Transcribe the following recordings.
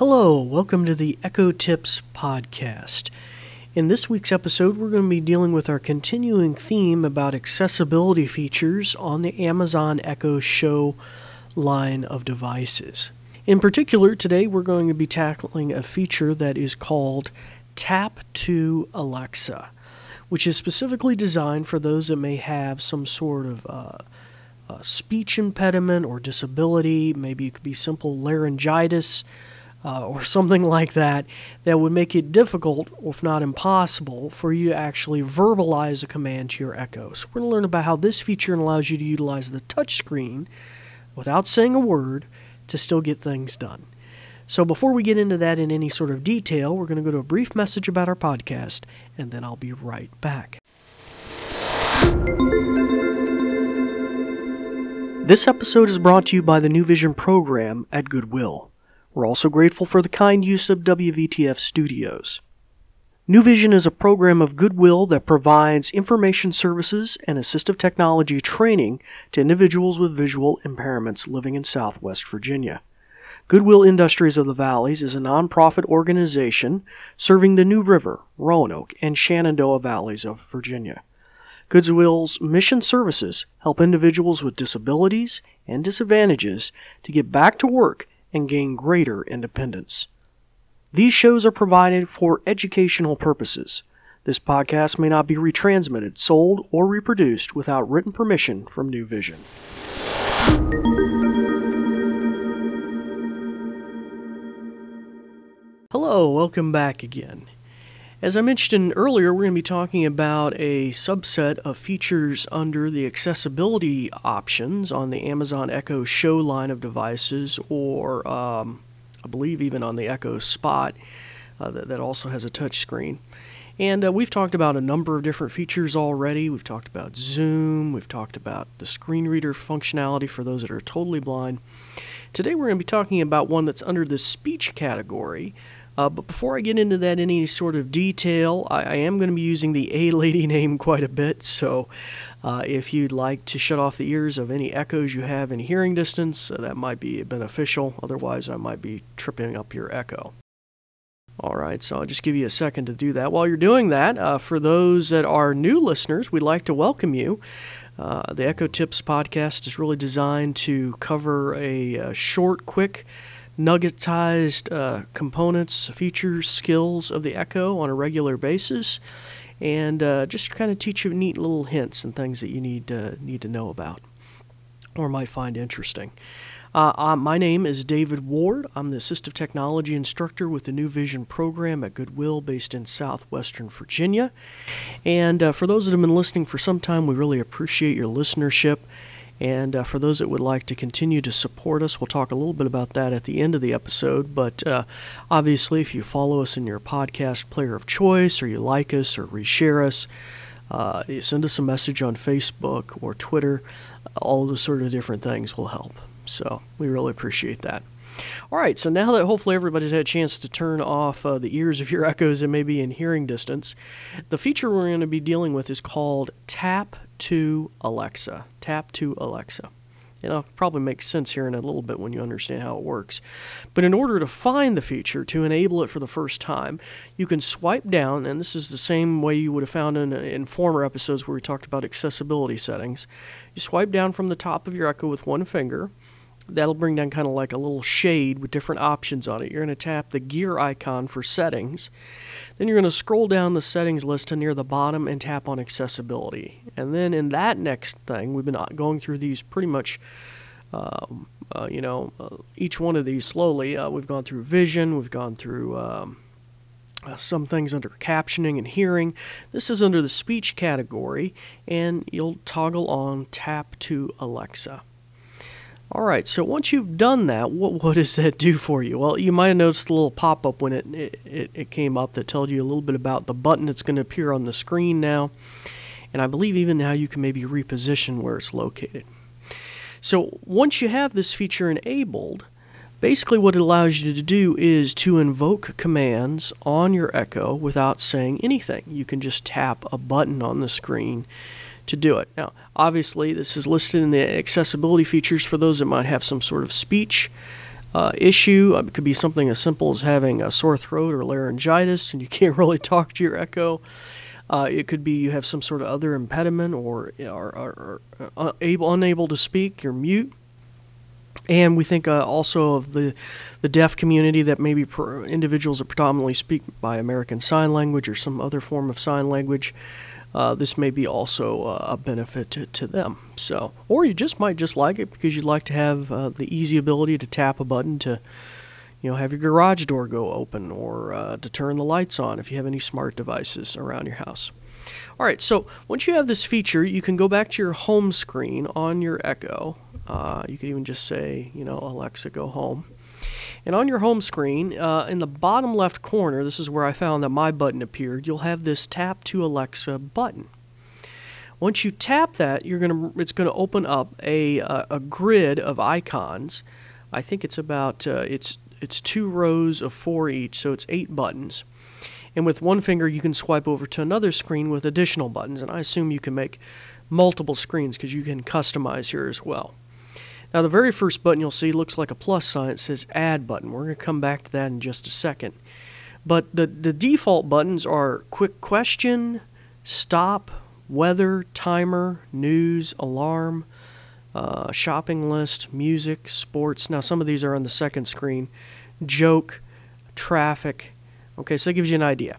Hello, welcome to the Echo Tips podcast. In this week's episode, we're going to be dealing with our continuing theme about accessibility features on the Amazon Echo Show line of devices. In particular, today we're going to be tackling a feature that is called Tap to Alexa, which is specifically designed for those that may have some sort of uh, uh, speech impediment or disability. Maybe it could be simple laryngitis uh, or something like that that would make it difficult, if not impossible, for you to actually verbalize a command to your Echo. So, we're going to learn about how this feature allows you to utilize the touchscreen without saying a word to still get things done. So, before we get into that in any sort of detail, we're going to go to a brief message about our podcast, and then I'll be right back. This episode is brought to you by the New Vision program at Goodwill. We're also grateful for the kind use of WVTF Studios. New Vision is a program of goodwill that provides information services and assistive technology training to individuals with visual impairments living in Southwest Virginia. Goodwill Industries of the Valleys is a nonprofit organization serving the New River, Roanoke, and Shenandoah Valleys of Virginia. Goodwill's mission services help individuals with disabilities and disadvantages to get back to work and gain greater independence. These shows are provided for educational purposes. This podcast may not be retransmitted, sold, or reproduced without written permission from New Vision. Hello, welcome back again. As I mentioned earlier, we're going to be talking about a subset of features under the accessibility options on the Amazon Echo Show line of devices, or um, I believe even on the Echo Spot uh, that, that, also has a touchscreen. And uh, we've talked about a number of different features already. We've talked about Zoom, we've talked about the screen reader functionality for those that are totally blind. Today we're going to be talking about one that's under the speech category. Uh, but before I get into that in any sort of detail, I, I am going to be using the A lady name quite a bit. So uh, if you'd like to shut off the ears of any echoes you have in hearing distance, uh, that might be beneficial. Otherwise, I might be tripping up your echo. All right, so I'll just give you a second to do that. While you're doing that, uh, for those that are new listeners, we'd like to welcome you. Uh, the Echo Tips podcast is really designed to cover a, a short, quick, nuggetized uh, components, features, skills of the Echo on a regular basis, and uh, just kind of teach you neat little hints and things that you need to, need to know about or might find interesting. Uh, uh, my name is David Ward. I'm the Assistive Technology Instructor with the New Vision program at Goodwill based in southwestern Virginia. And uh, for those that have been listening for some time, we really appreciate your listenership. And uh, for those that would like to continue to support us, we'll talk a little bit about that at the end of the episode. But uh, obviously, if you follow us in your podcast player of choice, or you like us, or reshare us, uh, send us a message on Facebook or Twitter. All those sort of different things will help. So we really appreciate that. All right, so now that hopefully everybody's had a chance to turn off uh, the ears of your echoes and maybe in hearing distance, the feature we're going to be dealing with is called Tap to Alexa. Tap to Alexa. And It'll probably make sense here in a little bit when you understand how it works. But in order to find the feature, to enable it for the first time, you can swipe down, and this is the same way you would have found in, in former episodes where we talked about accessibility settings. You swipe down from the top of your Echo with one finger, that'll bring down kind of like a little shade with different options on it. You're going to tap the gear icon for settings. Then you're going to scroll down the settings list to near the bottom and tap on accessibility. And then in that next thing, we've been uh, going through these pretty much, um, uh, you know, uh, each one of these slowly. Uh, we've gone through vision, we've gone through. Um, uh, some things under captioning and hearing. This is under the speech category, and you'll toggle on Tap to Alexa. All right, so once you've done that, what, what does that do for you? Well, you might have noticed a little pop up when it, it, it came up that told you a little bit about the button that's going to appear on the screen now. And I believe even now you can maybe reposition where it's located. So once you have this feature enabled, basically what it allows you to do is to invoke commands on your Echo without saying anything. You can just tap a button on the screen to do it. Now, obviously, this is listed in the accessibility features for those that might have some sort of speech uh, issue. It could be something as simple as having a sore throat or laryngitis and you can't really talk to your Echo. Uh, it could be you have some sort of other impediment or are, are, are able, unable to speak, you're mute. And we think uh, also of the, the deaf community that maybe individuals that predominantly speak by American Sign Language or some other form of sign language. Uh, this may be also uh, a benefit to, to them. So, or you just might just like it because you'd like to have uh, the easy ability to tap a button to, you know, have your garage door go open or uh, to turn the lights on if you have any smart devices around your house. All right, so once you have this feature, you can go back to your home screen on your Echo. Uh, you could even just say, you know, Alexa, go home. And on your home screen, uh, in the bottom left corner, this is where I found that my button appeared, you'll have this Tap to Alexa button. Once you tap that, you're gonna it's going to open up a, a, a, grid of icons. I think it's about uh, it's it's two rows of four each, so it's eight buttons. And with one finger, you can swipe over to another screen with additional buttons. And I assume you can make multiple screens because you can customize here as well. Now, the very first button you'll see looks like a plus sign. It says Add button. We're going to come back to that in just a second. But the, the default buttons are Quick Question, Stop, Weather, Timer, News, Alarm, uh, Shopping List, Music, Sports. Now, some of these are on the second screen. Joke, Traffic. Okay, so that gives you an idea.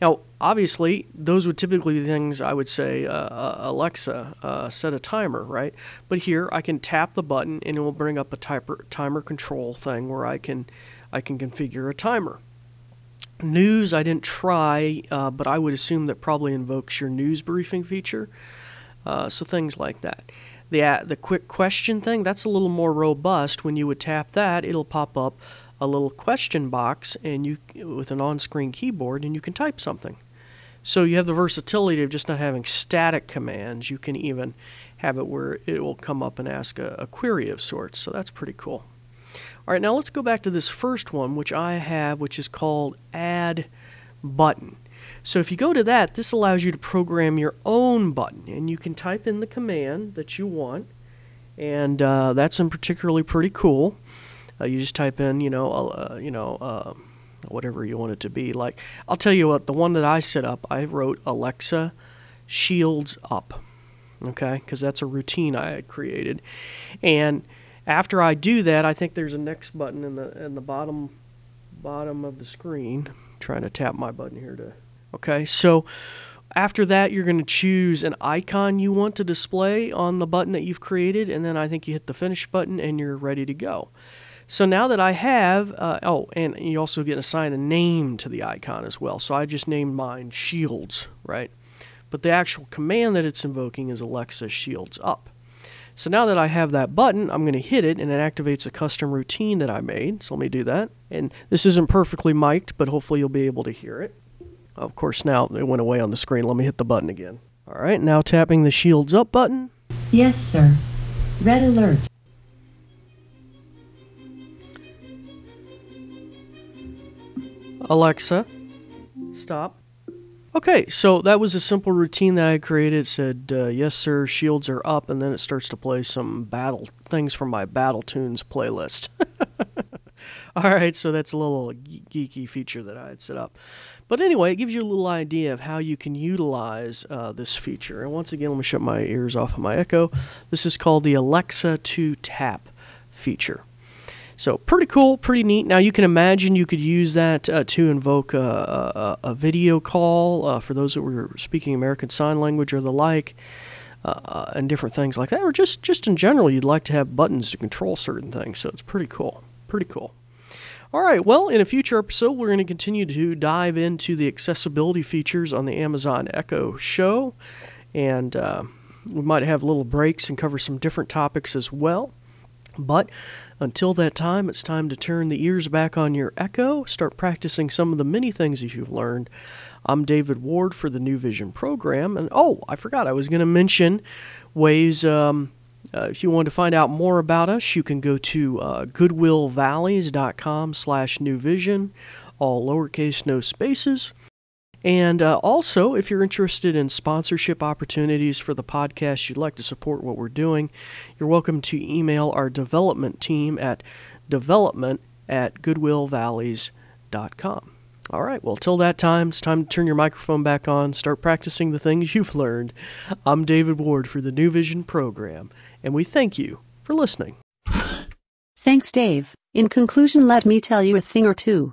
Now, obviously, those would typically be things I would say, uh, uh, Alexa, uh, set a timer, right? But here I can tap the button and it will bring up a typer, timer control thing where I can, I can configure a timer. News, I didn't try, uh, but I would assume that probably invokes your news briefing feature. Uh, so things like that. The, the quick question thing, that's a little more robust. When you would tap that, it'll pop up a little question box and you with an on-screen keyboard and you can type something. So you have the versatility of just not having static commands. You can even have it where it will come up and ask a, a query of sorts. So that's pretty cool. All right, now let's go back to this first one, which I have, which is called Add Button. So if you go to that, this allows you to program your own button, and you can type in the command that you want, and uh, that's in particularly pretty cool. Uh, you just type in, you know, uh, you know, uh, whatever you want it to be. Like, I'll tell you what, the one that I set up, I wrote Alexa Shields Up, okay, because that's a routine I had created. And after I do that, I think there's a next button in the in the bottom bottom of the screen. I'm trying to tap my button here to. Okay, so after that, you're going to choose an icon you want to display on the button that you've created, and then I think you hit the finish button and you're ready to go. So now that I have, uh, oh, and you also get assigned a name to the icon as well. So I just named mine Shields, right? But the actual command that it's invoking is Alexa Shields Up. So now that I have that button, I'm going to hit it and it activates a custom routine that I made. So let me do that. And this isn't perfectly mic'd, but hopefully you'll be able to hear it. Of course, now it went away on the screen. Let me hit the button again. All right, now tapping the Shields Up button. Yes, sir. Red alert. Alexa, stop. Okay, so that was a simple routine that I created. It said, uh, yes, sir, shields are up, and then it starts to play some battle things from my Battle Tunes playlist. All right, so that's a little geeky feature that I had set up. But anyway, it gives you a little idea of how you can utilize uh, this feature. And once again, let me shut my ears off of my Echo. This is called the Alexa to Tap feature. So pretty cool, pretty neat. Now you can imagine you could use that uh, to invoke a, a, a video call uh, for those that were speaking American Sign Language or the like, uh, uh, and different things like that. Or just just in general, you'd like to have buttons to control certain things. So it's pretty cool, pretty cool. All right, well, in a future episode, we're going to continue to dive into the accessibility features on the Amazon Echo Show, and uh, we might have little breaks and cover some different topics as well. But until that time, it's time to turn the ears back on your Echo, start practicing some of the many things that you've learned. I'm David Ward for the New Vision program. And oh, I forgot, I was going to mention ways. Um, uh, if you want to find out more about us, you can go to uh, goodwillvalleys.com slash newvision, all lowercase, no spaces. And uh, also, if you're interested in sponsorship opportunities for the podcast, you'd like to support what we're doing, you're welcome to email our development team at development at goodwillvalleys.com. All right, well, till that time, it's time to turn your microphone back on, start practicing the things you've learned. I'm David Ward for the New Vision program, and we thank you for listening. Thanks, Dave. In conclusion, let me tell you a thing or two.